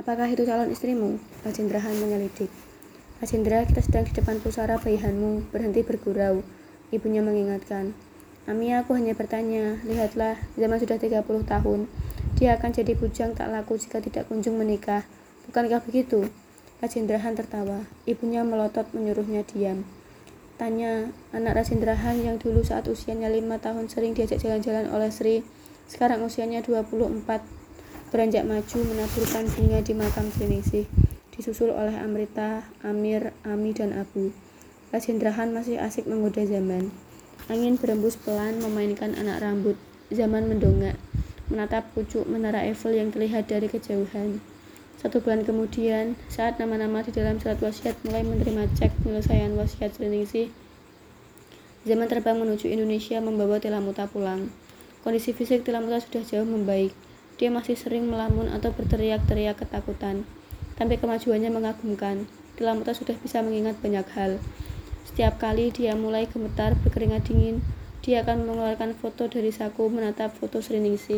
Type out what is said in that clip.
Apakah itu calon istrimu? Rajendrahan menyelidik. Rajendra, kita sedang di depan pusara bayihanmu. Berhenti bergurau. Ibunya mengingatkan. Ami, aku hanya bertanya. Lihatlah, zaman sudah 30 tahun. Dia akan jadi bujang tak laku jika tidak kunjung menikah. Bukankah begitu? Rajendrahan tertawa. Ibunya melotot menyuruhnya diam. Tanya, anak Rajendrahan yang dulu saat usianya lima tahun sering diajak jalan-jalan oleh Sri, sekarang usianya 24 beranjak maju menaburkan bunga di makam Triningsih, disusul oleh Amrita, Amir, Ami, dan Abu. Rajendrahan masih asik menggoda zaman. Angin berembus pelan memainkan anak rambut. Zaman mendongak, menatap pucuk menara Eiffel yang terlihat dari kejauhan. Satu bulan kemudian, saat nama-nama di dalam surat wasiat mulai menerima cek penyelesaian wasiat Triningsih, Zaman terbang menuju Indonesia membawa Tilamuta pulang. Kondisi fisik Tilamuta sudah jauh membaik. Dia masih sering melamun atau berteriak-teriak ketakutan. Tapi kemajuannya mengagumkan. Tilamuta sudah bisa mengingat banyak hal. Setiap kali dia mulai gemetar berkeringat dingin, dia akan mengeluarkan foto dari saku menatap foto Sriningsih.